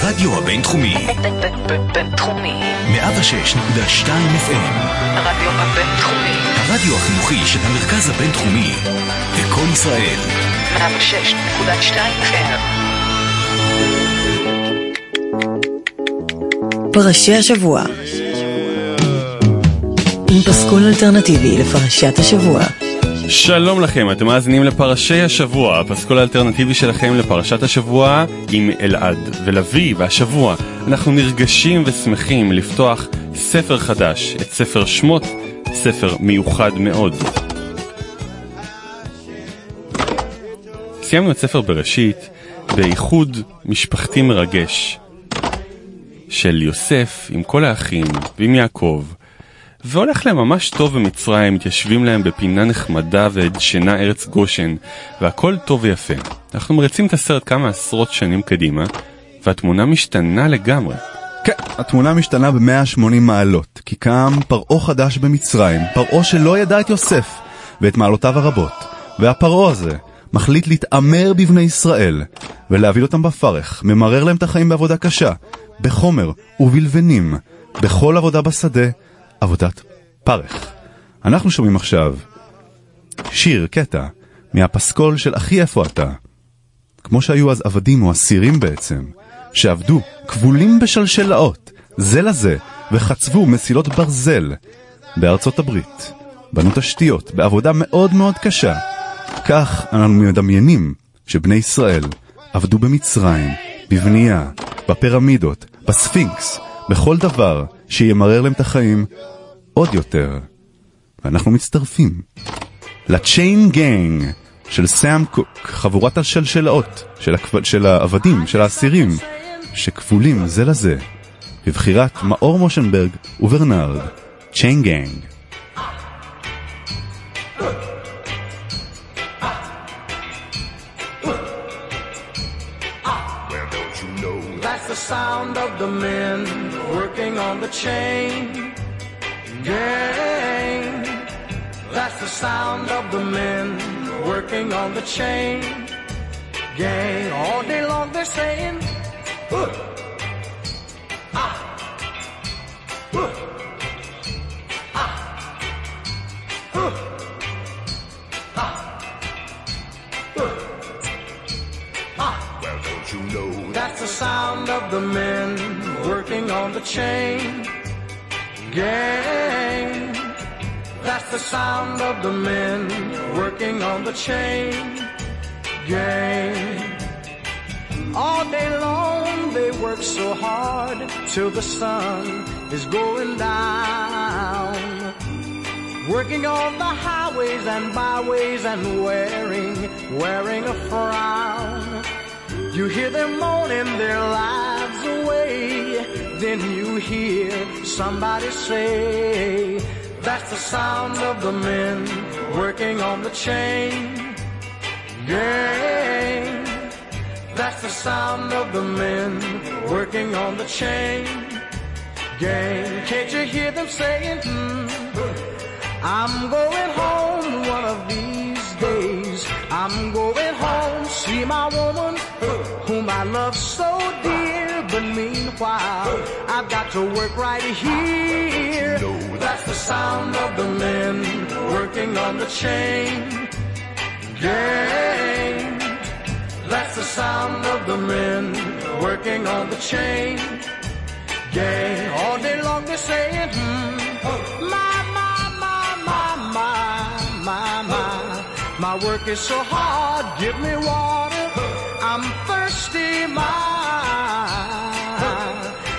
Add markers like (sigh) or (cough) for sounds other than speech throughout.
הרדיו הבינתחומי. בינתחומי. 106.2 FM. הרדיו הבינתחומי. הרדיו החינוכי של המרכז הבינתחומי. לקום ישראל. 106.2 FM. פרשי השבוע עם פסקול אלטרנטיבי לפרשת השבוע. שלום לכם, אתם מאזינים לפרשי השבוע, הפסקול האלטרנטיבי שלכם לפרשת השבוע עם אלעד ולוי, והשבוע אנחנו נרגשים ושמחים לפתוח ספר חדש, את ספר שמות, ספר מיוחד מאוד. סיימנו את ספר בראשית באיחוד משפחתי מרגש של יוסף עם כל האחים ועם יעקב. והולך להם ממש טוב במצרים, מתיישבים להם בפינה נחמדה ודשנה ארץ גושן, והכל טוב ויפה. אנחנו מריצים את הסרט כמה עשרות שנים קדימה, והתמונה משתנה לגמרי. כן, התמונה משתנה ב-180 מעלות, כי קם פרעה חדש במצרים, פרעה שלא ידע את יוסף ואת מעלותיו הרבות, והפרעה הזה מחליט להתעמר בבני ישראל ולהביא אותם בפרך, ממרר להם את החיים בעבודה קשה, בחומר ובלבנים, בכל עבודה בשדה, עבודת פרך. אנחנו שומעים עכשיו שיר, קטע, מהפסקול של אחי איפה אתה. כמו שהיו אז עבדים או אסירים בעצם, שעבדו כבולים בשלשלאות, זה לזה, וחצבו מסילות ברזל בארצות הברית. בנו תשתיות בעבודה מאוד מאוד קשה. כך אנחנו מדמיינים שבני ישראל עבדו במצרים, בבנייה, בפירמידות, בספינקס, בכל דבר שימרר להם את החיים עוד יותר. ואנחנו מצטרפים לצ'יין גנג של סאם קוק, חבורת השלשלאות של, הכב... של העבדים, של האסירים, שכבולים זה לזה, בבחירת מאור מושנברג וברנרד, צ'יין the sound of the men working on the chain gang. That's the sound of the men working on the chain gang. All day long they're saying, "Huh, ah, ah, huh, ah, ah." Well, don't you know that's the sound of the men working on the chain gang. That's the sound of the men working on the chain gang. All day long they work so hard till the sun is going down. Working on the highways and byways and wearing, wearing a frown. You hear them moaning their lives away. Then you hear somebody say, That's the sound of the men working on the chain gang. That's the sound of the men working on the chain gang. Can't you hear them saying, hmm, I'm going home one of these days. I'm going home, see my woman whom I love so dear. But meanwhile, I've got to work right here. That's the sound of the men working on the chain gang. That's the sound of the men working on the chain gang. All day long they're saying, hmm, my. Work is so hard, give me water. I'm thirsty, my.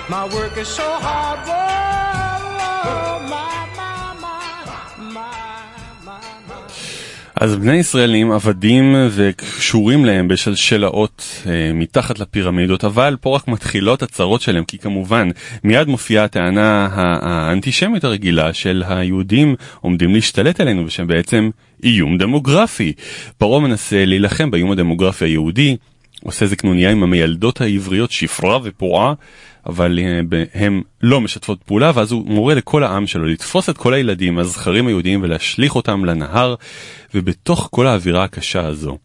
My work is so hard, אז בני ישראל נהיים עבדים וקשורים להם בשלשלאות אה, מתחת לפירמידות, אבל פה רק מתחילות הצרות שלהם, כי כמובן מיד מופיעה הטענה הא- האנטישמית הרגילה של היהודים עומדים להשתלט עלינו ושהם בעצם איום דמוגרפי. פרעה מנסה להילחם באיום הדמוגרפי היהודי, עושה איזה קנוניה עם המיילדות העבריות שפרה ופועה, אבל אה, הם לא משתפות פעולה, ואז הוא מורה לכל העם שלו לתפוס את כל הילדים, הזכרים היהודיים, ולהשליך אותם לנהר, ובתוך כל האווירה הקשה הזו,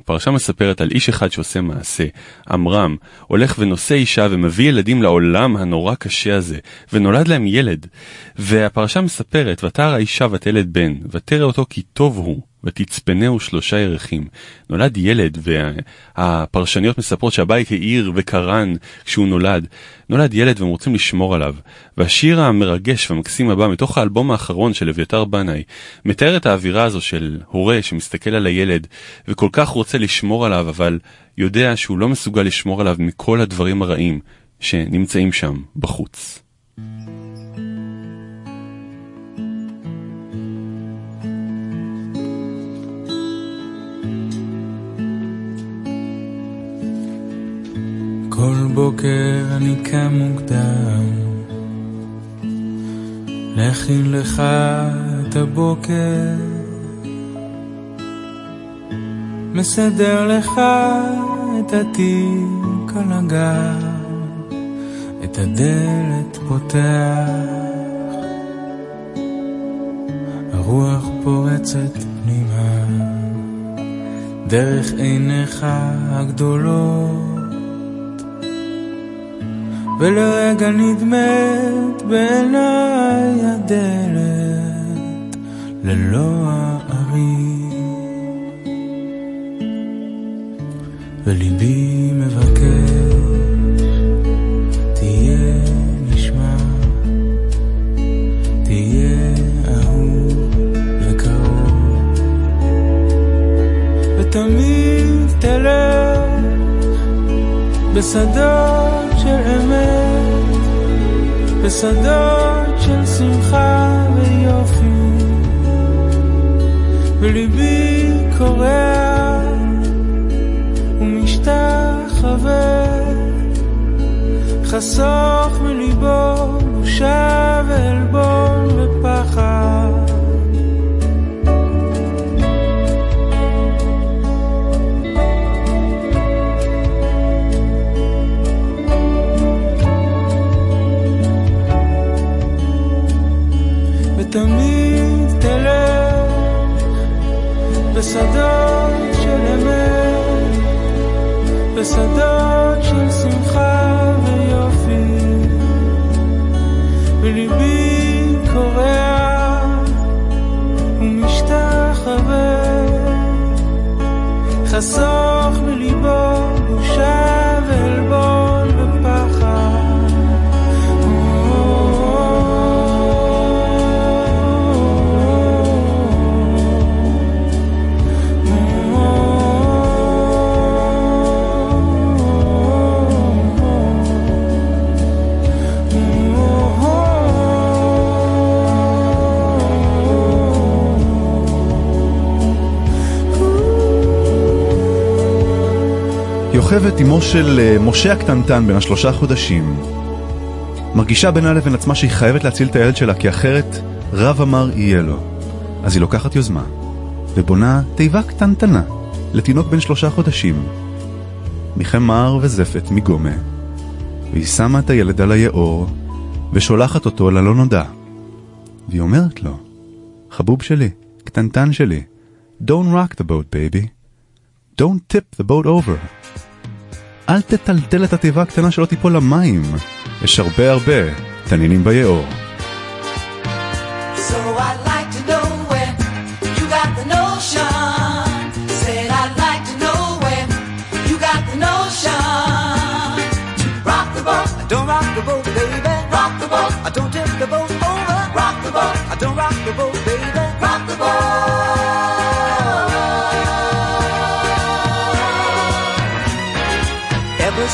הפרשה מספרת על איש אחד שעושה מעשה, עמרם, הולך ונושא אישה ומביא ילדים לעולם הנורא קשה הזה, ונולד להם ילד. והפרשה מספרת, ותרא האישה ותלד בן, ותרא אותו כי טוב הוא, ותצפנהו שלושה ירחים. נולד ילד, והפרשניות מספרות שהבית האיר וקרן כשהוא נולד. נולד ילד והם רוצים לשמור עליו. והשיר המרגש והמקסים הבא, מתוך האלבום האחרון של אביתר בנאי, מתאר את האווירה הזו של הורה שמסתכל על הילד, וכל כך רוצה לשמור עליו, אבל יודע שהוא לא מסוגל לשמור עליו מכל הדברים הרעים שנמצאים שם, בחוץ. כל בוקר אני קם מוקדם, להכין לך את הבוקר, מסדר לך את התיק על הגב, את הדלת פותח, הרוח פורצת פנימה, דרך עיניך הגדולות. ולרגע נדמת בעיניי הדלת ללא הערים. וליבי מבקש תהיה נשמע תהיה אהוב וקרוב. ותמיד תלך בשדות אמת, בשדות של שמחה ויופי, וליבי קורע ומשתחווה, חסוך מליבו בושה ועלבון ופחד. בשדות של אמת, בשדות של שמחה יוכבד אמו של אה, משה הקטנטן בן השלושה חודשים. מרגישה בינה לבין עצמה שהיא חייבת להציל את הילד שלה כי אחרת רב אמר יהיה לו. אז היא לוקחת יוזמה ובונה תיבה קטנטנה לתינוק בן שלושה חודשים. מחמר וזפת מגומה. והיא שמה את הילד על היאור ושולחת אותו ללא נודע. והיא אומרת לו, חבוב שלי, קטנטן שלי, Don't rock the boat baby. Don't tip the boat over. אל תטלטל את התיבה הקטנה שלא תיפול למים. יש הרבה הרבה תנינים ביאור. So I'd like to know where you got the notion. Said I'd like to know where you got the notion. Rock the boat, don't rock the boat, baby. Rock the boat, don't tip the boat over. Rock the boat, don't rock the boat,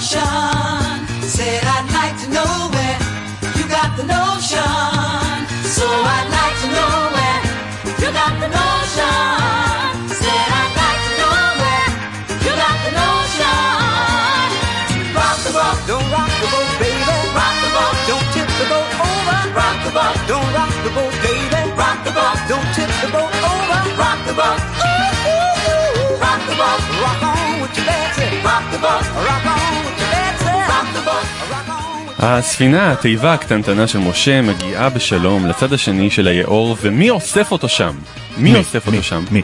notion. Said I'd like to know where you got the notion. So I'd like to know where you got the notion. Said I'd like to know where you got the notion. Rock the boat, don't rock the boat, baby. Rock the boat, don't tip the boat over. Rock the boat, don't rock the boat, baby. Rock the boat, don't tip the boat over. Rock the boat, ooh, ooh, ooh. rock the boat, rock on with your Betsy. Rock the boat, rock on הספינה, התיבה הקטנטנה של משה, מגיעה בשלום לצד השני של היאור, ומי אוסף אותו שם? מי אוסף אותו שם? מי?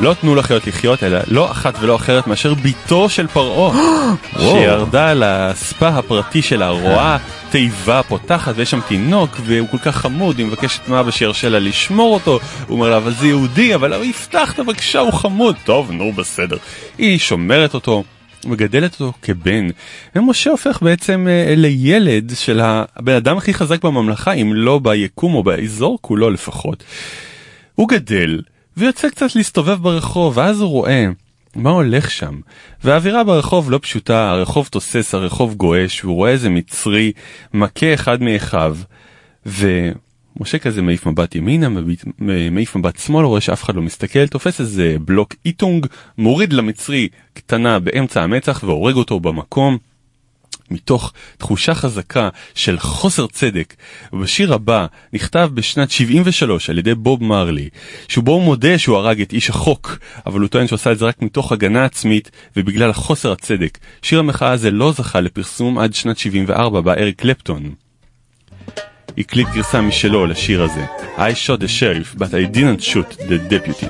לא תנו לחיות לחיות, אלא לא אחת ולא אחרת מאשר בתו של פרעה, (gasps) שירדה לספה הפרטי שלה, רואה תיבה פותחת ויש שם תינוק והוא כל כך חמוד, היא מבקשת מאבא שירשה לה לשמור אותו, הוא אומר לה אבל זה יהודי, אבל הוא יפתח את בבקשה, הוא חמוד, טוב נו בסדר. היא שומרת אותו. מגדלת אותו כבן, ומשה הופך בעצם אה, לילד של הבן אדם הכי חזק בממלכה, אם לא ביקום או באזור כולו לפחות. הוא גדל, ויוצא קצת להסתובב ברחוב, ואז הוא רואה מה הולך שם. והאווירה ברחוב לא פשוטה, הרחוב תוסס, הרחוב גועש, והוא רואה איזה מצרי מכה אחד מאחיו, ומשה כזה מעיף מבט ימינה, מעיף מבט שמאלה, רואה שאף אחד לא מסתכל, תופס איזה בלוק איטונג, מוריד למצרי קטנה באמצע המצח והורג אותו במקום. מתוך תחושה חזקה של חוסר צדק. ובשיר הבא נכתב בשנת 73 על ידי בוב מרלי, שבו הוא מודה שהוא הרג את איש החוק, אבל הוא טוען שהוא עשה את זה רק מתוך הגנה עצמית ובגלל החוסר הצדק. שיר המחאה הזה לא זכה לפרסום עד שנת 74 בה אריק קלפטון. הקליט גרסה משלו לשיר הזה. I shot the sheriff, but I didn't shoot the deputy.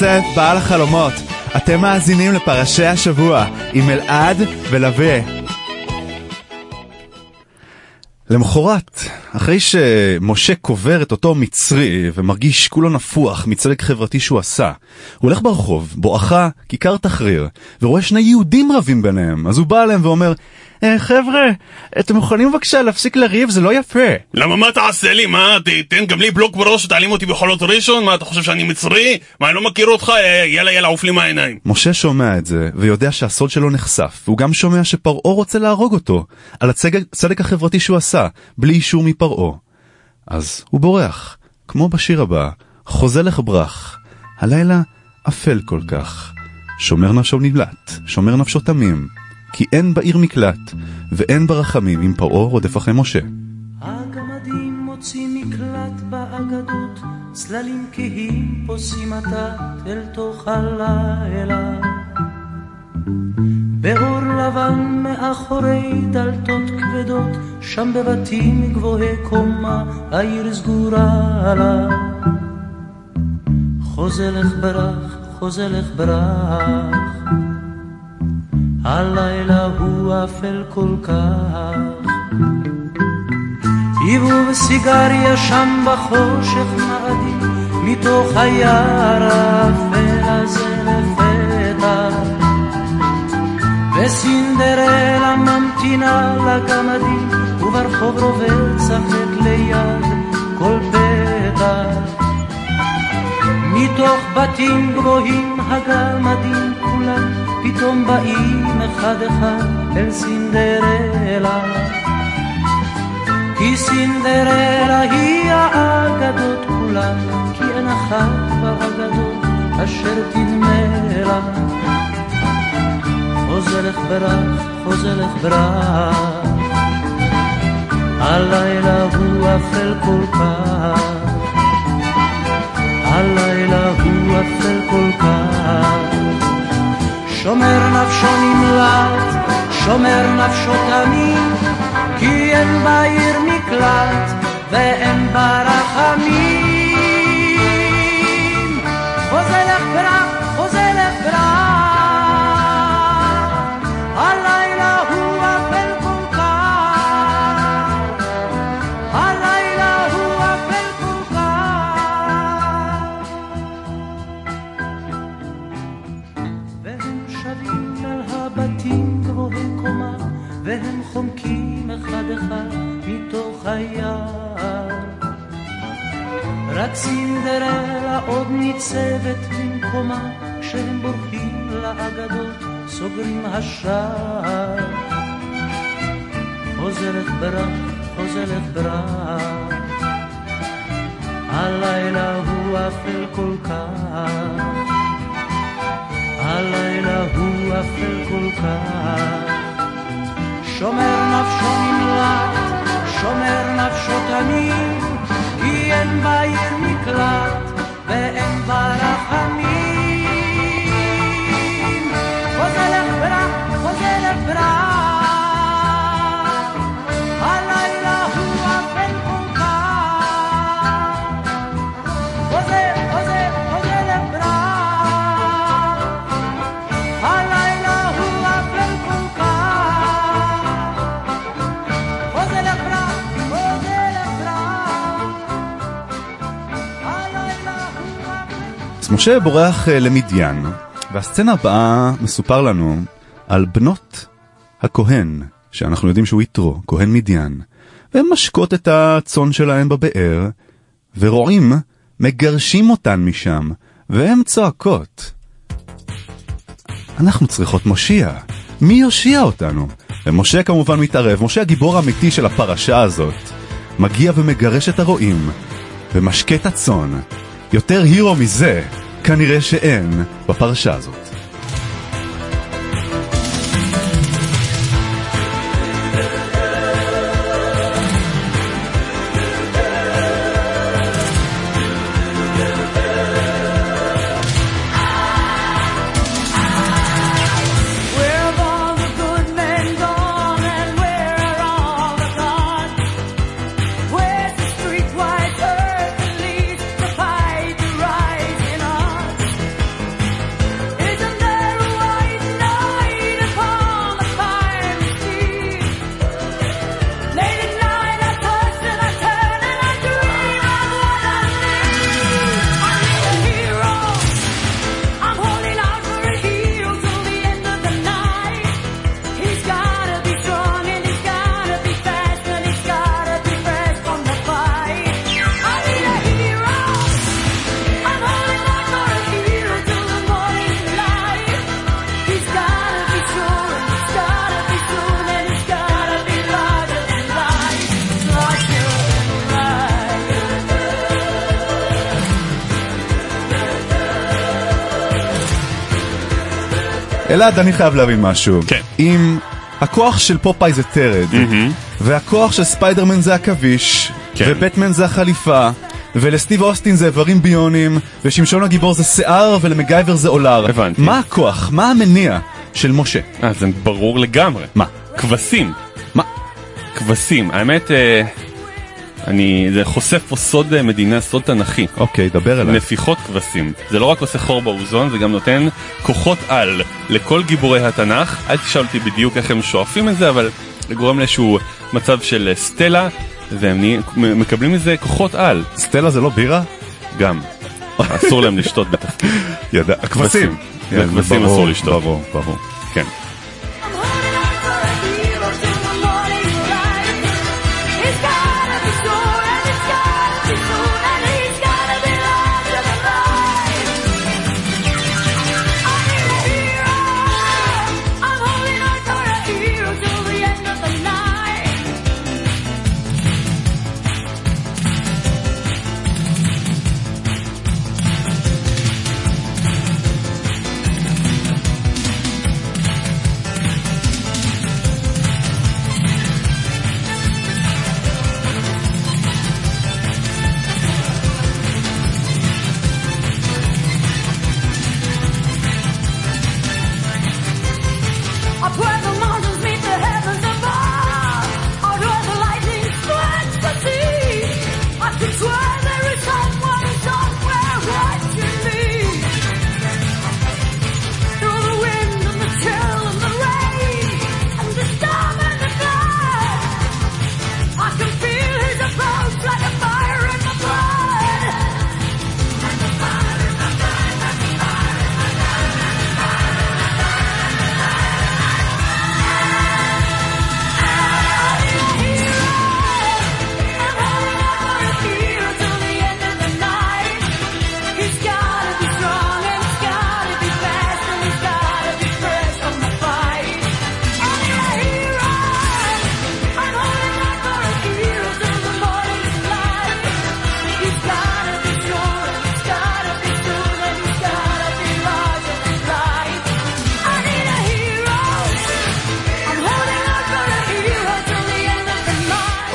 יוסף, בעל החלומות. אתם מאזינים לפרשי השבוע עם אלעד ולווה. למחרת, אחרי שמשה קובר את אותו מצרי ומרגיש כולו נפוח מצדק חברתי שהוא עשה, הוא הולך ברחוב, בואכה כיכר תחריר, ורואה שני יהודים רבים ביניהם, אז הוא בא אליהם ואומר, חבר'ה, אתם מוכנים בבקשה להפסיק לריב? זה לא יפה. למה מה תעשה לי? מה, תתן גם לי בלוק בראש ותעלים אותי בחולות ראשון? מה, אתה חושב שאני מצרי? מה, אני לא מכיר אותך? אה, יאללה יאללה, עוף לי מהעיניים. משה שומע את זה, ויודע שהסוד שלו נחשף, והוא גם שומע שפרעה רוצה להרוג אותו, על הצדק, הצדק החברתי שהוא עשה, בלי אישור מפרעה. אז הוא בורח, כמו בשיר הבא, חוזה לך ברח, הלילה אפל כל כך. שומר נפשו נמלט, שומר נפשו תמים, כי אין בעיר מקלט, ואין ברחמים אם פרעה רודף אחרי משה. הגמדים מוצאים מקלט באגדות, צללים כהים פוסעים עתת אל תוך הלילה. באור לבן מאחורי דלתות כבדות, שם בבתים גבוהי קומה, העיר סגורה לה. חוזה לך ברח, חוזה לך ברח, הלילה הוא אפל כל כך. עיבוב סיגריה שם בחושך מאדים, מתוך היער האפל הזה לפתע. וסינדרלה ממתינה לגמדים, וברחוב רובצת ליד כל פתח. מתוך בתים גבוהים הגמדים כולם, פתאום באים אחד אחד אל סינדרלה. כי סינדרלה היא האגדות כולן, כי אין אחת באגדות אשר תדמה לה. חוזה לך ברח, חוזה לך ברח, הלילה הוא אפל כל כך, הלילה הוא אפל כל כך. שומר נפשו נמלט, שומר נפשו תמיד, כי אין בעיר מקלט ואין בה רחמים. משה בורח אה, למדיין, והסצנה הבאה מסופר לנו על בנות הכהן, שאנחנו יודעים שהוא יתרו, כהן מדיין, והן משקות את הצאן שלהן בבאר, ורועים מגרשים אותן משם, והן צועקות. אנחנו צריכות מושיע. מי יושיע אותנו? ומשה כמובן מתערב, משה הגיבור האמיתי של הפרשה הזאת, מגיע ומגרש את הרועים, ומשקה את הצאן. יותר הירו מזה, כנראה שאין בפרשה הזאת. אלעד, אני חייב להבין משהו. כן. אם הכוח של פופאי זה תרד, והכוח של ספיידרמן זה עכביש, כן. ובטמן זה החליפה, ולסטיב אוסטין זה איברים ביוניים, ושמשון הגיבור זה שיער, ולמקגייבר זה אולר. הבנתי. מה הכוח? מה המניע של משה? אה, זה ברור לגמרי. מה? כבשים. מה? כבשים. האמת, אה, אני, זה חושף פה סוד אה, מדינה, סוד תנ"כי. אוקיי, דבר אליי. נפיחות כבשים. זה לא רק עושה חור באוזון, זה גם נותן כוחות על לכל גיבורי התנ"ך. אל תשאל אותי בדיוק איך הם שואפים את זה, אבל זה גורם לאיזשהו מצב של אה, סטלה, והם מקבלים מזה כוחות על. סטלה זה לא בירה? גם. אסור להם לשתות בתפקיד. ידע, הכבשים. כן, לכבשים ברור, אסור לשתות. ברור, ברור.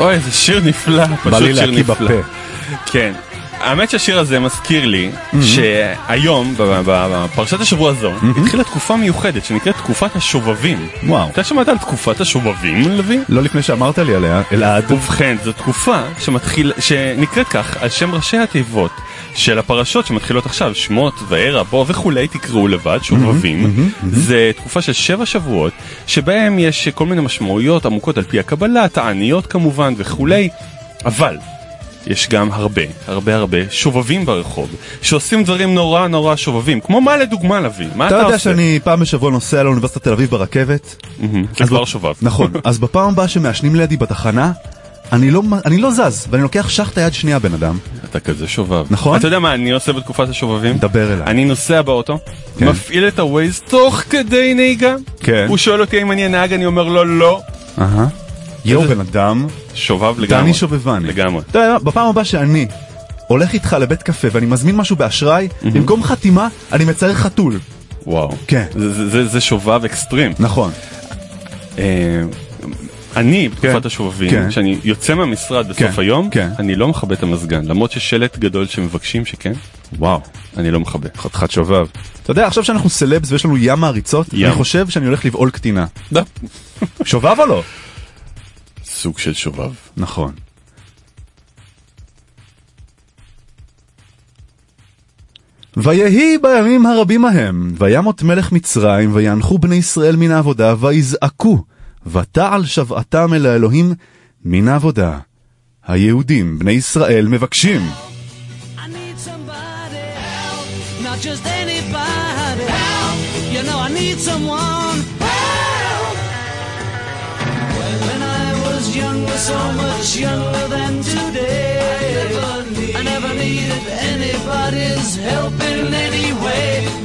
אוי, זה שיר נפלא, בא פשוט לי שיר להקיא נפלא. בפה. כן. האמת שהשיר הזה מזכיר לי שהיום, ב- ב- בפרשת השבוע הזו, התחילה תקופה מיוחדת שנקראת תקופת השובבים. וואו. אתה שמעת על תקופת השובבים, לוי? לא לפני שאמרת לי עליה, אלעד. ובכן, זו תקופה שנקראת כך על שם ראשי התיבות של הפרשות שמתחילות עכשיו, שמות וערה בו וכולי, תקראו לבד, שובבים. זה תקופה של שבע שבועות, שבהם יש כל מיני משמעויות עמוקות על פי הקבלה, תעניות כמובן וכולי, אבל יש גם הרבה, הרבה הרבה שובבים ברחוב, שעושים דברים נורא נורא שובבים, כמו מה לדוגמה לביא? מה אתה אתה יודע עושה? שאני פעם בשבוע נוסע לאוניברסיטת תל אביב ברכבת? זה כבר שובב. נכון, אז בפעם הבאה שמעשנים לידי בתחנה, אני לא, אני לא זז, ואני לוקח שחטה יד שנייה בן אדם. אתה כזה שובב. נכון? אתה יודע מה אני עושה בתקופת השובבים? דבר אליי. אני נוסע באוטו, כן. מפעיל את הווייז תוך כדי נהיגה. כן. הוא שואל אותי אם אני הנהג, אני אומר לו לא. אהה. יואו בן אדם, שובב לגמרי. דני שובבני. לגמרי. אתה יודע, בפעם הבאה שאני הולך איתך לבית קפה ואני מזמין משהו באשראי, במקום חתימה, אני מצייר חתול. וואו. כן. זה- זה- זה- זה שובב אקסטרים. נכון. אני בתקופת כן. השובבים, כן. כשאני יוצא מהמשרד בסוף כן. היום. אני לא מכבה את המזגן, למרות שיש שלט גדול שמבקשים שכן, וואו. אני לא מכבה. חתיכת שובב. אתה יודע, עכשיו שאנחנו סלבס ויש לנו ים מעריצות. אני חושב שאני הולך לבעול קטינה. שובב או לא? סוג של שובב. נכון. ויהי בימים הרבים ההם, וימות מלך מצרים, ויאנחו בני ישראל מן העבודה, ויזעקו, ותעל שבעתם אל האלוהים מן העבודה. היהודים, בני ישראל, מבקשים. I need just anybody help. You know I need someone help. When I was younger, so much younger than today, I never, needed anybody's help in any way.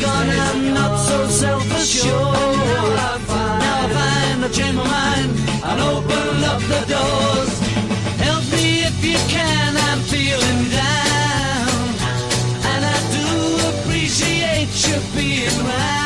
Gone, I'm not so self-assured. Now I find, I change my mind and open up the doors. Help me if you can, I'm feeling down. And I do appreciate you being round.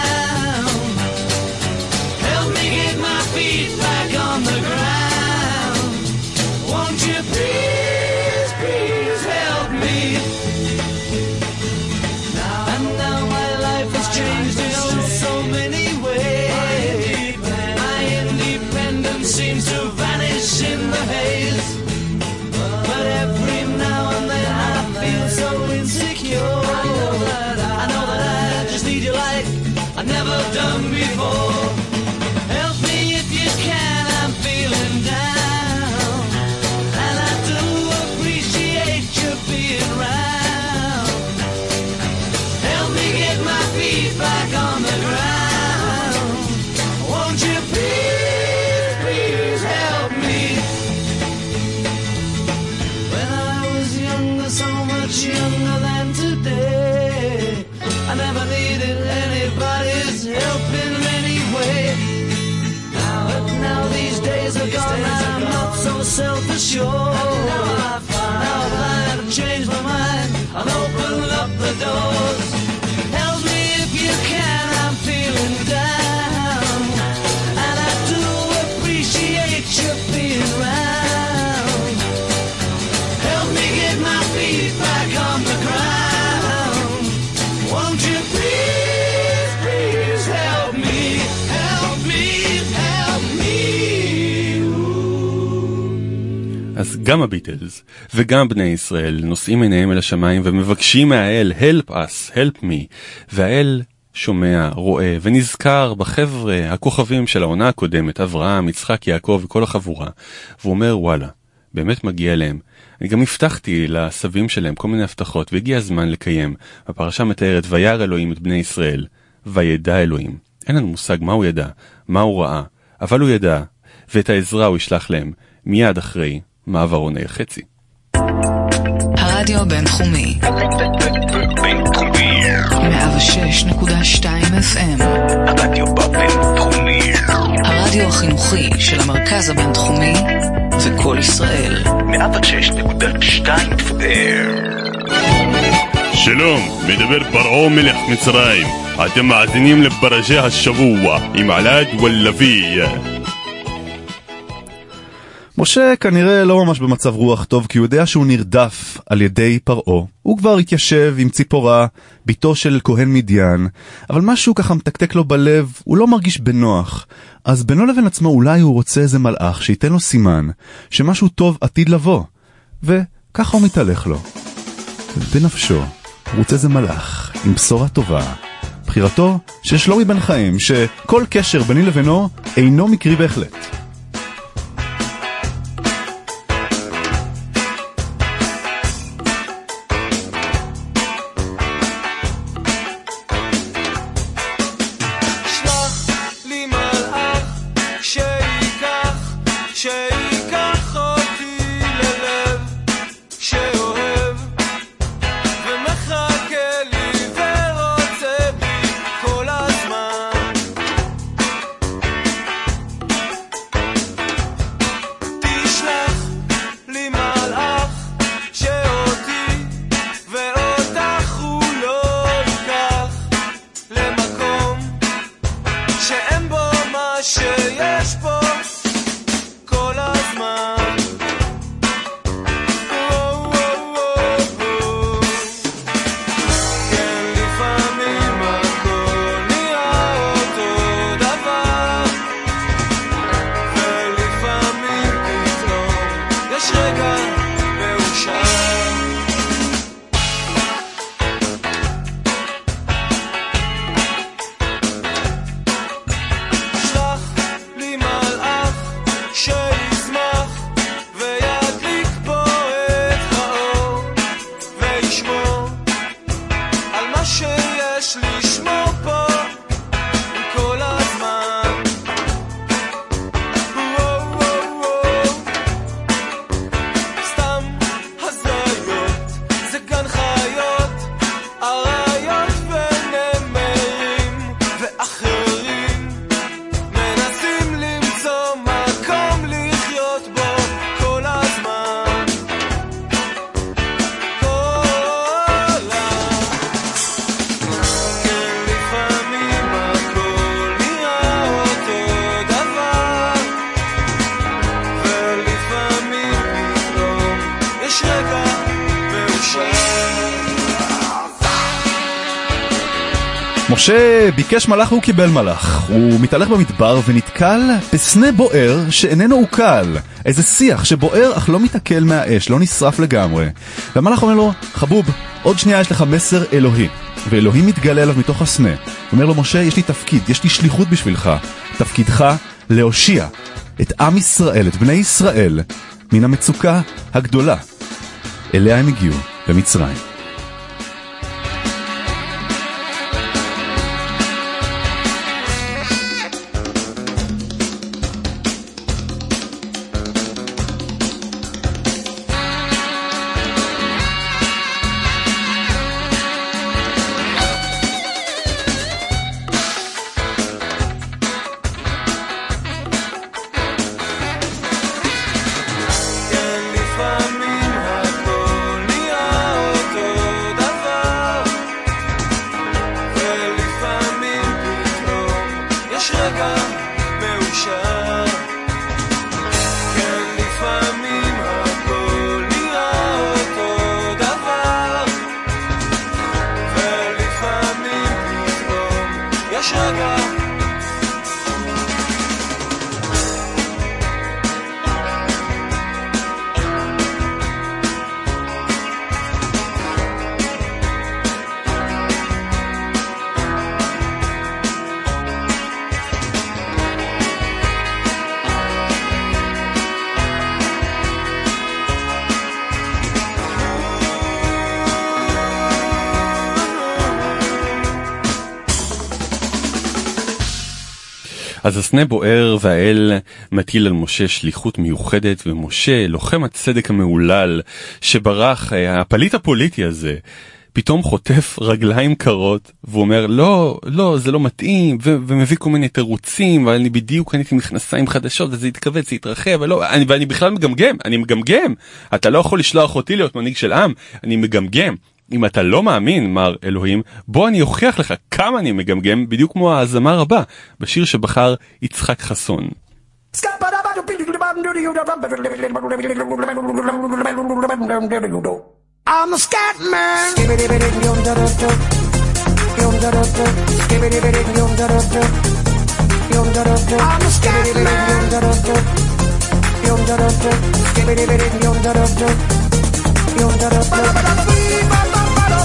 גם הביטלס וגם בני ישראל נושאים עיניהם אל השמיים ומבקשים מהאל help us, help me, והאל שומע, רואה ונזכר בחבר'ה הכוכבים של העונה הקודמת, אברהם, יצחק, יעקב וכל החבורה, והוא אומר וואלה, באמת מגיע להם. אני גם הבטחתי לסבים שלהם כל מיני הבטחות והגיע הזמן לקיים. הפרשה מתארת וירא אלוהים את בני ישראל, וידע אלוהים. אין לנו מושג מה הוא ידע, מה הוא ראה, אבל הוא ידע, ואת העזרה הוא ישלח להם מיד אחרי מעברוני החצי. הרדיו הבינתחומי, בינתחומי. 106.2 FM, הרדיו בבינתחומי. הרדיו החינוכי של המרכז הבינתחומי זה קול ישראל. 106.2 FM. שלום, מדבר פרעה מלך מצרים. אתם מאזינים לפרשי השבוע עם עלד ולוי. משה כנראה לא ממש במצב רוח טוב כי הוא יודע שהוא נרדף על ידי פרעה. הוא כבר התיישב עם ציפורה, בתו של כהן מדיין, אבל משהו ככה מתקתק לו בלב, הוא לא מרגיש בנוח. אז בינו לבין עצמו אולי הוא רוצה איזה מלאך שייתן לו סימן, שמשהו טוב עתיד לבוא. וככה הוא מתהלך לו. בנפשו, הוא רוצה איזה מלאך עם בשורה טובה. בחירתו של שלומי בן חיים, שכל קשר ביני לבינו אינו מקרי בהחלט. משה ביקש מלאך והוא קיבל מלאך. הוא מתהלך במדבר ונתקל בסנה בוער שאיננו עוקל. איזה שיח שבוער אך לא מתעכל מהאש, לא נשרף לגמרי. והמלאך אומר לו, חבוב, עוד שנייה יש לך מסר אלוהי. ואלוהים מתגלה אליו מתוך הסנה. הוא אומר לו, משה, יש לי תפקיד, יש לי שליחות בשבילך. תפקידך להושיע את עם ישראל, את בני ישראל, מן המצוקה הגדולה אליה הם הגיעו במצרים. אז הסנה בוער והאל מטיל על משה שליחות מיוחדת ומשה, לוחם הצדק המהולל שברח, אה, הפליט הפוליטי הזה, פתאום חוטף רגליים קרות והוא אומר לא, לא, זה לא מתאים ו- ומביא כל מיני תירוצים ואני בדיוק קניתי מכנסיים חדשות וזה יתכווץ, זה יתרחב ולא, אני, ואני בכלל מגמגם, אני מגמגם. אתה לא יכול לשלוח אותי להיות מנהיג של עם, אני מגמגם. אם אתה לא מאמין, מר אלוהים, בוא אני אוכיח לך כמה אני מגמגם, בדיוק כמו הזמר הבא, בשיר שבחר יצחק חסון. I'm a scat man. I'm a scat man.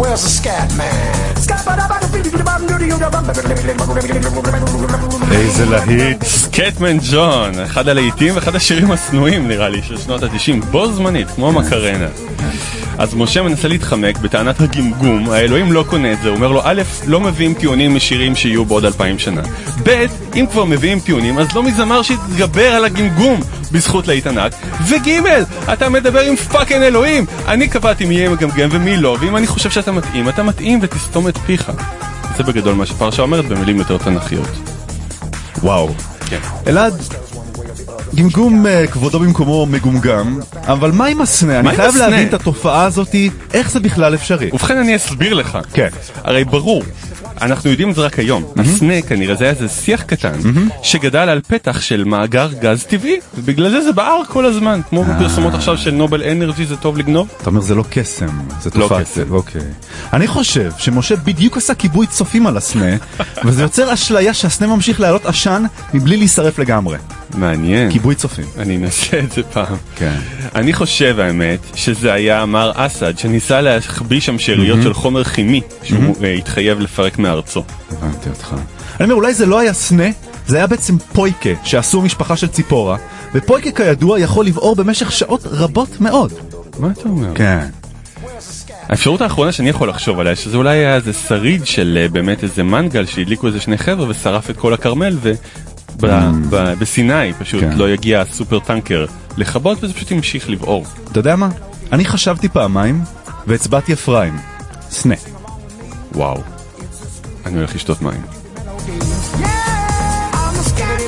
Where's the scat man? איזה להיט, סקטמן ג'ון, אחד הלהיטים ואחד השירים השנואים נראה לי של שנות ה-90, בו זמנית, כמו מקרנה. אז משה מנסה להתחמק בטענת הגמגום, האלוהים לא קונה את זה, הוא אומר לו א', לא מביאים טיעונים משירים שיהיו בעוד אלפיים שנה. ב', אם כבר מביאים טיעונים, אז לא מזמר שיתגבר על הגמגום בזכות להיט ענק. וג', אתה מדבר עם fucking אלוהים! אני קבעתי מי יהיה מגמגם ומי לא, ואם אני חושב שאתה מתאים, אתה מתאים ותסתום את פיך. זה בגדול מה שהפרשה אומרת במילים יותר תנ"כיות. וואו. כן. אלעד, גמגום אה, כבודו במקומו מגומגם, אבל מה עם הסנה? אני חייב? להבין את התופעה הזאתי, איך זה בכלל אפשרי? ובכן אני אסביר לך. כן. הרי ברור, אנחנו יודעים את זה רק היום. הסנה כנראה זה היה איזה שיח קטן שגדל על פתח של מאגר גז טבעי, ובגלל זה זה בער כל הזמן, כמו בפרסומות עכשיו של נובל אנרג'י זה טוב לגנוב. אתה אומר זה לא קסם, זה לא תופעת קסם. אוקיי. אני חושב שמשה בדיוק עשה כיבוי צופים על הסנה, (laughs) וזה יוצר אשליה שהסנה ממשיך להעלות עשן מבלי להישרף לגמרי. מעניין. כיבוי צופים. אני אנסה את זה פעם. כן. אני חושב האמת שזה היה מר אסד שניסה להחביא שם שאריות של חומר כימי שהוא אה, התחייב לפרק מארצו. הבנתי אותך. אני אומר, אולי זה לא היה סנה, זה היה בעצם פויקה שעשו משפחה של ציפורה, ופויקה כידוע יכול לבעור במשך שעות רבות מאוד. מה אתה אומר? כן. האפשרות האחרונה שאני יכול לחשוב עליה שזה אולי היה איזה שריד של אה, באמת איזה מנגל שהדליקו איזה שני חבר'ה ושרף את כל הכרמל ובסיני פשוט כן. לא יגיע הסופר טנקר לכבות וזה פשוט המשיך לבעור. אתה יודע מה? אני חשבתי פעמיים, והצבעתי אפרים. סנה. וואו. En nu is dat mij. Yeah, I'm a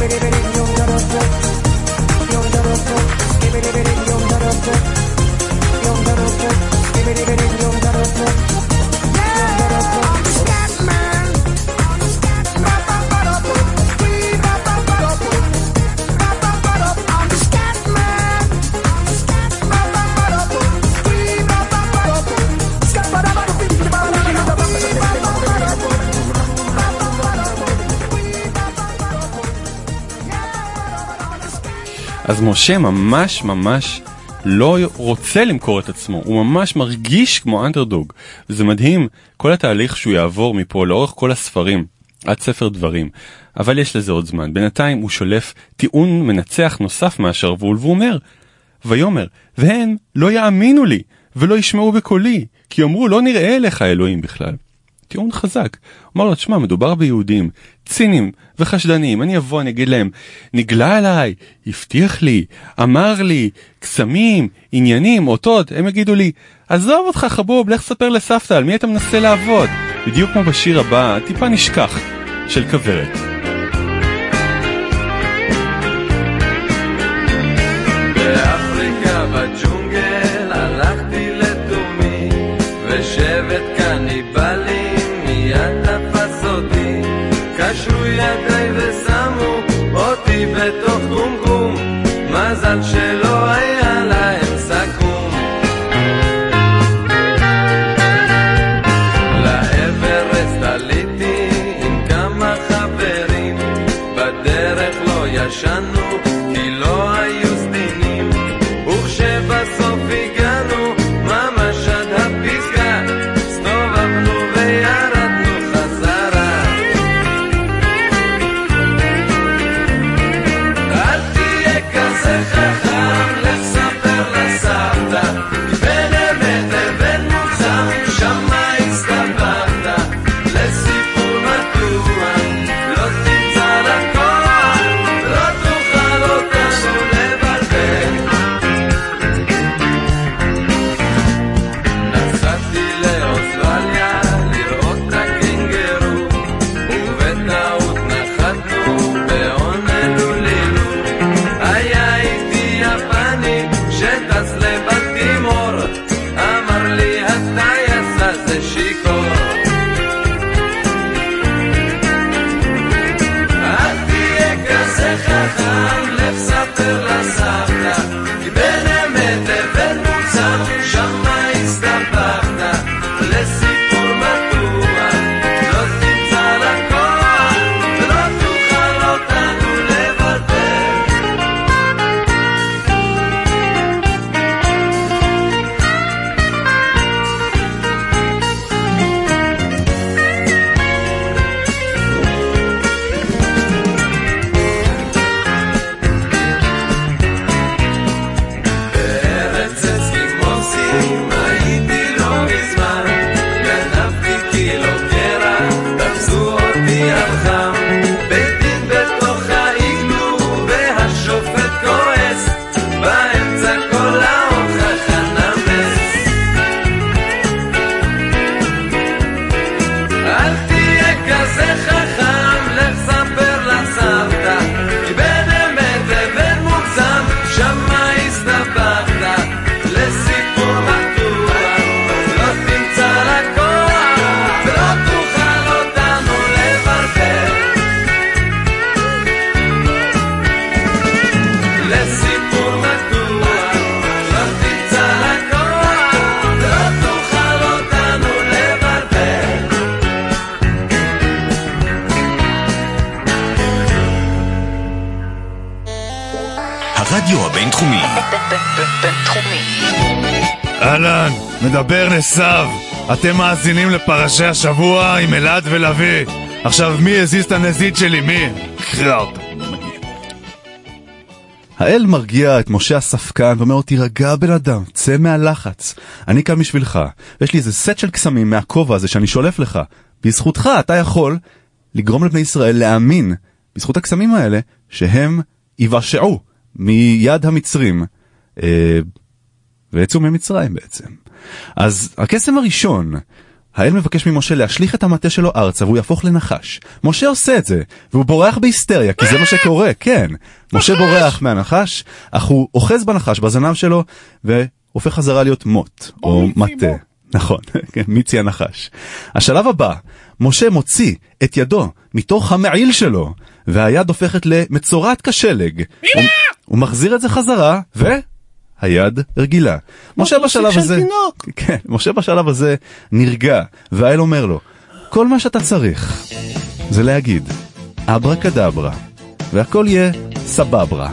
לשתות מים. אז משה ממש ממש לא רוצה למכור את עצמו, הוא ממש מרגיש כמו אנדרדוג. וזה מדהים, כל התהליך שהוא יעבור מפה לאורך כל הספרים, עד ספר דברים. אבל יש לזה עוד זמן. בינתיים הוא שולף טיעון מנצח נוסף מהשרוול והוא אומר, ויאמר, והם לא יאמינו לי ולא ישמעו בקולי, כי יאמרו לא נראה אליך אלוהים בכלל. טיעון חזק. אמר לו, תשמע, מדובר ביהודים, ציניים וחשדניים, אני אבוא, אני אגיד להם, נגלה עליי, הבטיח לי, אמר לי, קסמים, עניינים, אותות, הם יגידו לי, עזוב אותך חבוב, לך ספר לסבתא, על מי אתה מנסה לעבוד? בדיוק כמו בשיר הבא, טיפה נשכח, של כוורת. הרדיו הבינתחומי. בינתחומי. אהלן, מדבר נסב. אתם מאזינים לפרשי השבוע עם אלעד ולוי. עכשיו, מי הזיז את הנזיד שלי? מי? קראפ. האל מרגיע את משה הספקן ואומר לו תירגע בן אדם, צא מהלחץ. אני כאן בשבילך, ויש לי איזה סט של קסמים מהכובע הזה שאני שולף לך. בזכותך אתה יכול לגרום לבני ישראל להאמין, בזכות הקסמים האלה, שהם ייוושעו מיד המצרים, אה, ויצאו ממצרים בעצם. אז הקסם הראשון, האל מבקש ממשה להשליך את המטה שלו ארצה והוא יהפוך לנחש. משה עושה את זה, והוא בורח בהיסטריה, כי זה מה שקורה, כן. משה בורח מהנחש, אך הוא אוחז בנחש, בזנב שלו, והופך חזרה להיות מוט, או מטה. נכון, (laughs) כן, מיצי הנחש. השלב הבא, משה מוציא את ידו מתוך המעיל שלו, והיד הופכת למצורעת כשלג. הוא, הוא מחזיר את זה חזרה, ו... היד רגילה. משה בשלב הזה, (laughs) כן, משה בשלב הזה נרגע, והאל אומר לו, כל מה שאתה צריך זה להגיד אברה כדברה, והכל יהיה סבברה.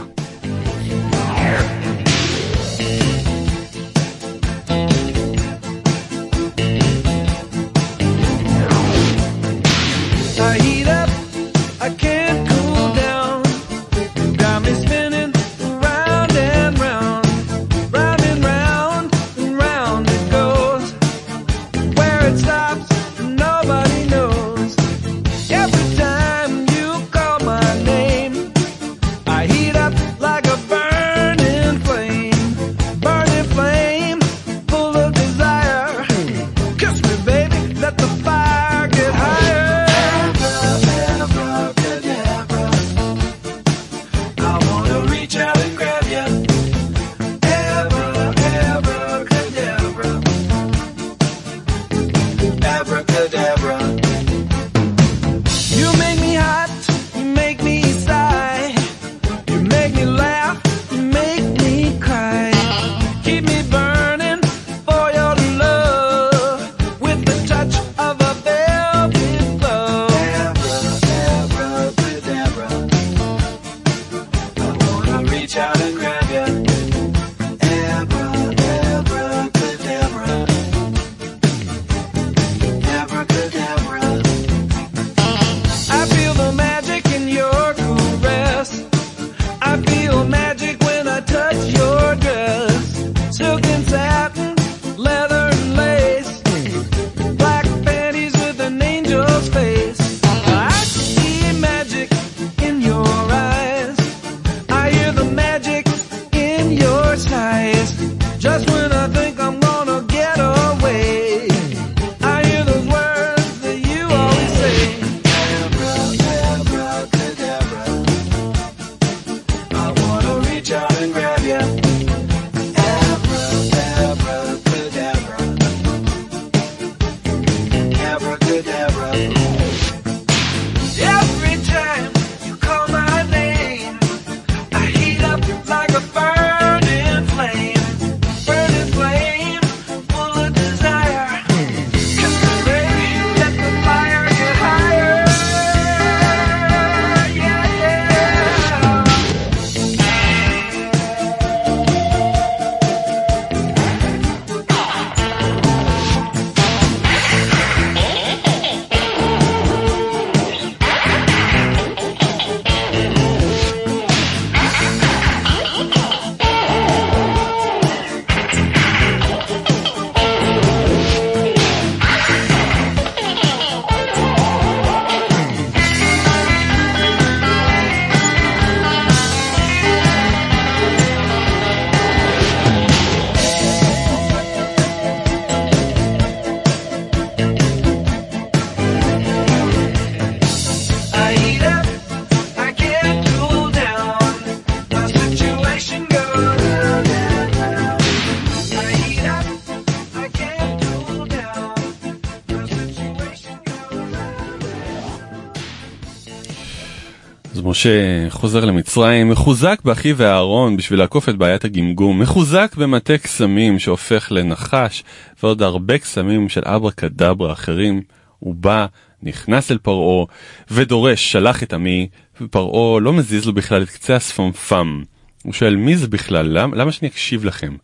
משה חוזר למצרים, מחוזק באחיו ואהרון בשביל לעקוף את בעיית הגמגום, מחוזק במטה קסמים שהופך לנחש, ועוד הרבה קסמים של אברה כדברה אחרים. הוא בא, נכנס אל פרעה, ודורש, שלח את עמי, ופרעה לא מזיז לו בכלל את קצה השפמפם. הוא שואל מי זה בכלל, למה, למה שאני אקשיב לכם?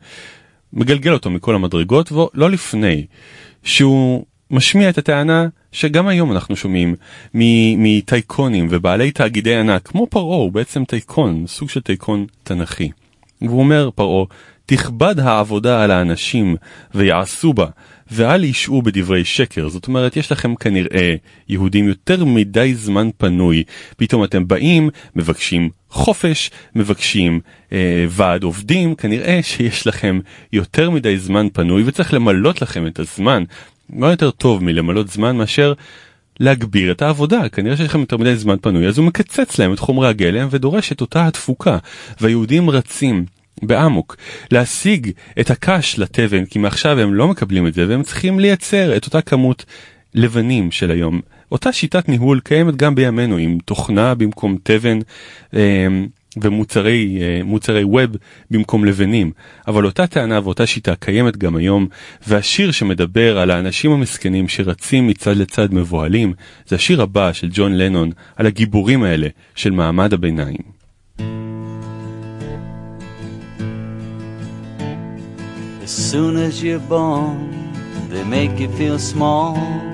מגלגל אותו מכל המדרגות ולא לפני שהוא משמיע את הטענה שגם היום אנחנו שומעים מטייקונים ובעלי תאגידי ענק כמו פרעה הוא בעצם טייקון סוג של טייקון תנכי. והוא אומר פרעה תכבד העבודה על האנשים ויעשו בה ואל ישעו בדברי שקר. זאת אומרת יש לכם כנראה יהודים יותר מדי זמן פנוי. פתאום אתם באים מבקשים חופש מבקשים אה, ועד עובדים כנראה שיש לכם יותר מדי זמן פנוי וצריך למלות לכם את הזמן מה יותר טוב מלמלות זמן מאשר להגביר את העבודה? כנראה שיש לכם יותר מדי זמן פנוי אז הוא מקצץ להם את חומרי הגלם ודורש את אותה התפוקה. והיהודים רצים באמוק. להשיג את הקש לתבן כי מעכשיו הם לא מקבלים את זה והם צריכים לייצר את אותה כמות לבנים של היום. אותה שיטת ניהול קיימת גם בימינו עם תוכנה במקום תבן אה, ומוצרי אה, מוצרי ווב במקום לבנים אבל אותה טענה ואותה שיטה קיימת גם היום והשיר שמדבר על האנשים המסכנים שרצים מצד לצד מבוהלים זה השיר הבא של ג'ון לנון על הגיבורים האלה של מעמד הביניים. As soon as you're born, they make you feel small.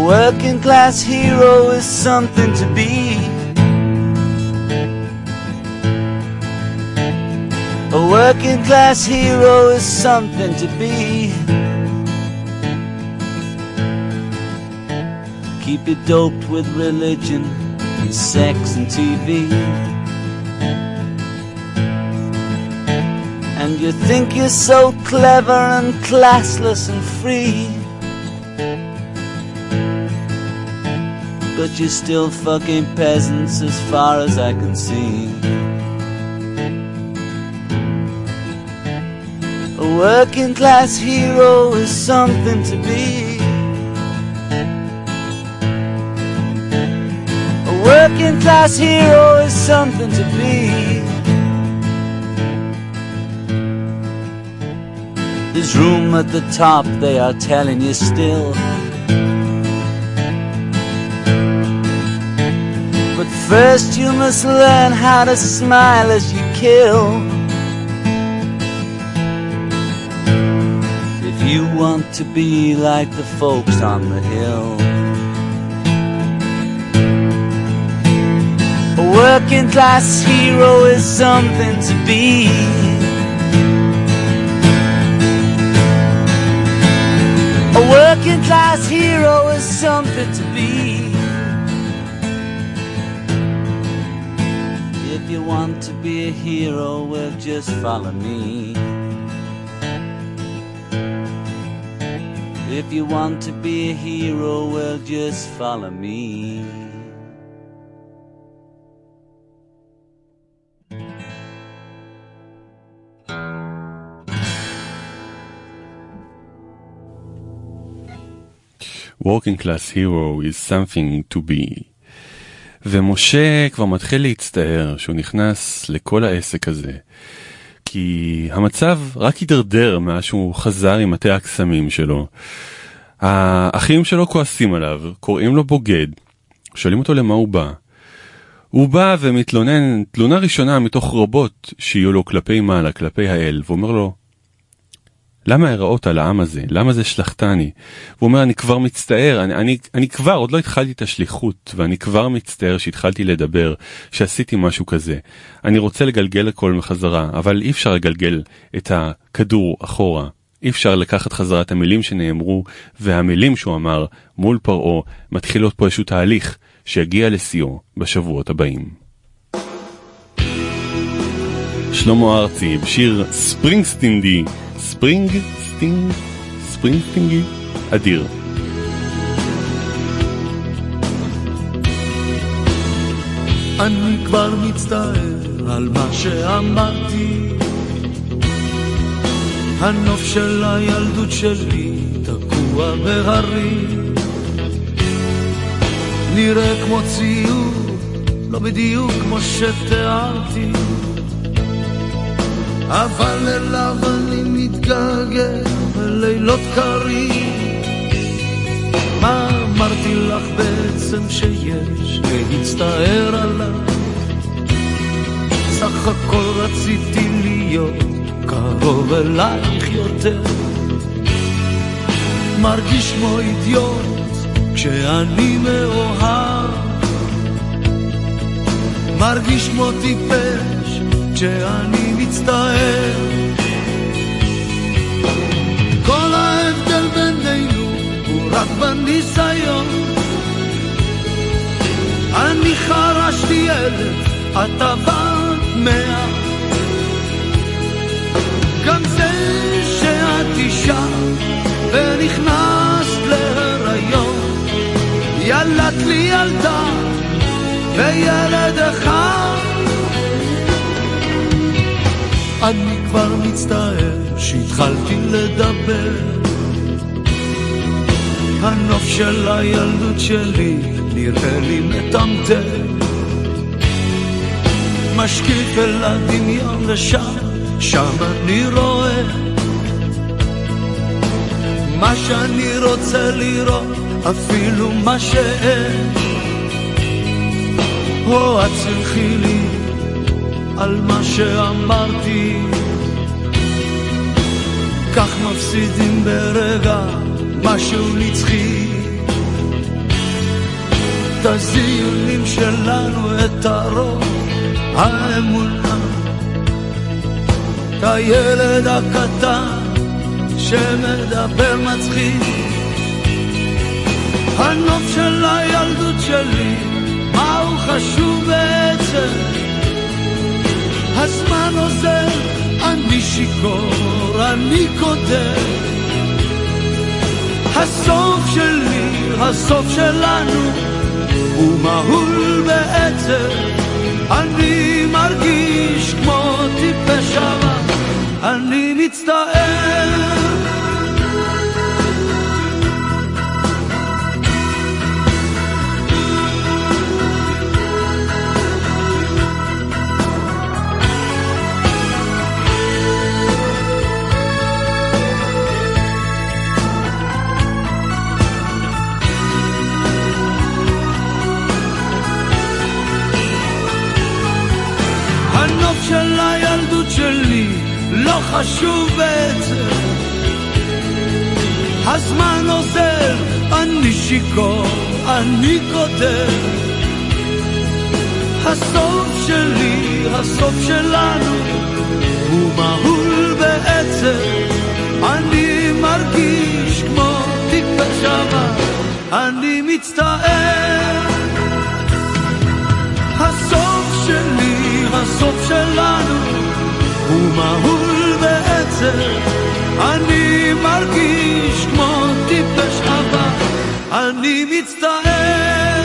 A working class hero is something to be. A working class hero is something to be. Keep you doped with religion and sex and TV. And you think you're so clever and classless and free. But you're still fucking peasants as far as I can see. A working class hero is something to be. A working class hero is something to be. There's room at the top, they are telling you still. First you must learn how to smile as you kill. If you want to be like the folks on the hill. A working class hero is something to be. A working class hero is something to be. You want to be a hero, well, just follow me. If you want to be a hero, well, just follow me. Working Class Hero is something to be. ומשה כבר מתחיל להצטער שהוא נכנס לכל העסק הזה. כי המצב רק הידרדר מאז שהוא חזר עם מטה הקסמים שלו. האחים שלו כועסים עליו, קוראים לו בוגד, שואלים אותו למה הוא בא. הוא בא ומתלונן תלונה ראשונה מתוך רבות שיהיו לו כלפי מעלה, כלפי האל, ואומר לו, למה הראות על העם הזה? למה זה שלחתני? הוא אומר, אני כבר מצטער, אני, אני, אני כבר, עוד לא התחלתי את השליחות, ואני כבר מצטער שהתחלתי לדבר, שעשיתי משהו כזה. אני רוצה לגלגל הכל מחזרה, אבל אי אפשר לגלגל את הכדור אחורה. אי אפשר לקחת חזרה את המילים שנאמרו, והמילים שהוא אמר מול פרעה, מתחילות פה איזשהו תהליך שיגיע לשיאו בשבועות הבאים. שלמה ארצי בשיר ספרינגסטינדי, ספרינגסטיני, ספרינגסטיני, אדיר. אני כבר מצטער על מה שאמרתי. הנוף של הילדות שלי תקוע בהרים נראה כמו ציור, לא בדיוק כמו שתיארתי אבל אליו אני מתגעגע בלילות קרים. מה אמרתי לך בעצם שיש להצטער עליו? סך הכל רציתי להיות קרוב אלייך יותר. מרגיש כמו אידיוט כשאני מאוהב. מרגיש כמו טיפש כשאני מצטער. כל ההבדל בינינו הוא רק בניסיון. אני חרשתי אלף, אתה בא מאה. גם זה שאת אישה ונכנסת להיריון. ילדת לי ילדה וילד אחד אני כבר מצטער שהתחלתי לדבר. הנוף של הילדות שלי נראה לי מטמטם. משקיף אל הדמיון לשם, שם אני רואה. מה שאני רוצה לראות, אפילו מה שאין. או את לי על מה שאמרתי, כך מפסידים ברגע משהו נצחי. את הזיונים שלנו, את הרוב, האמונה, את הילד הקטן שמדבר מצחיק. הנוף של הילדות שלי, מה הוא חשוב בעצם? הזמן עוזר, אני שיכור, אני כותב. הסוף שלי, הסוף שלנו, הוא מהול בעצם. אני מרגיש כמו טיפש אבל אני מצטער. של הילדות שלי לא חשוב בעצם. הזמן עוזר, אני שיכור, אני כותב הסוף שלי, הסוף שלנו הוא מהול בעצם. אני מרגיש כמו טיפש אבל אני מצטער הסוף שלנו, הוא מהול בעצם. אני מרגיש כמו טיפש אבל אני מצטער.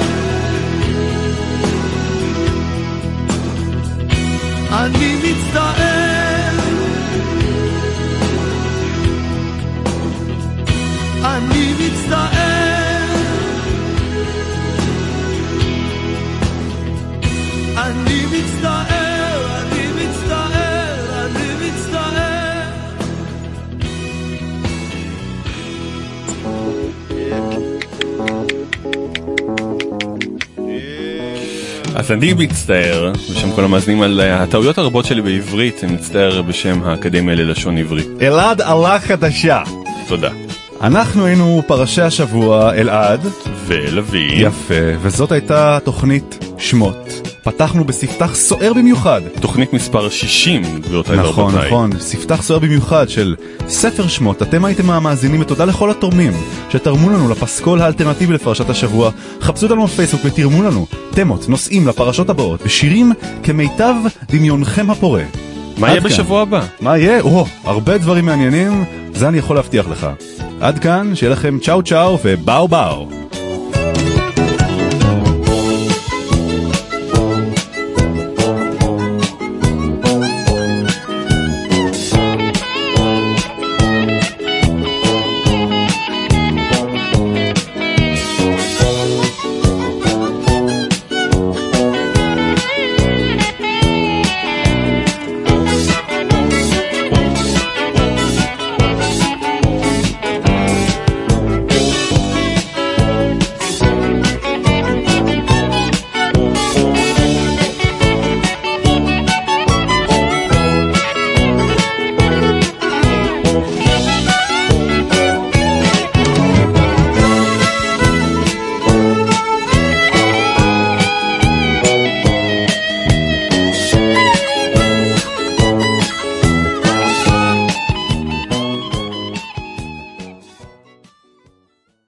אני מצטער. אני מצטער. אז אני מצטער, בשם כל המאזינים, על אה, הטעויות הרבות שלי בעברית, אני מצטער בשם האקדמיה ללשון עברית. אלעד עלה חדשה. תודה. אנחנו היינו פרשי השבוע, אלעד. ולוי. יפה, וזאת הייתה תוכנית שמות. פתחנו בספתח סוער במיוחד. תוכנית מספר 60, גבירותיי נכון, ורבותיי. נכון, ספתח סוער במיוחד של ספר שמות. אתם הייתם המאזינים ותודה לכל התורמים שתרמו לנו לפסקול האלטרנטיבי לפרשת השבוע. חפשו אותנו בפייסבוק ותרמו לנו תמות, נושאים לפרשות הבאות ושירים כמיטב דמיונכם הפורה. מה יהיה כאן. בשבוע הבא? מה יהיה? או, הרבה דברים מעניינים, זה אני יכול להבטיח לך. עד כאן, שיהיה לכם צ'או צ'או ובאו באו.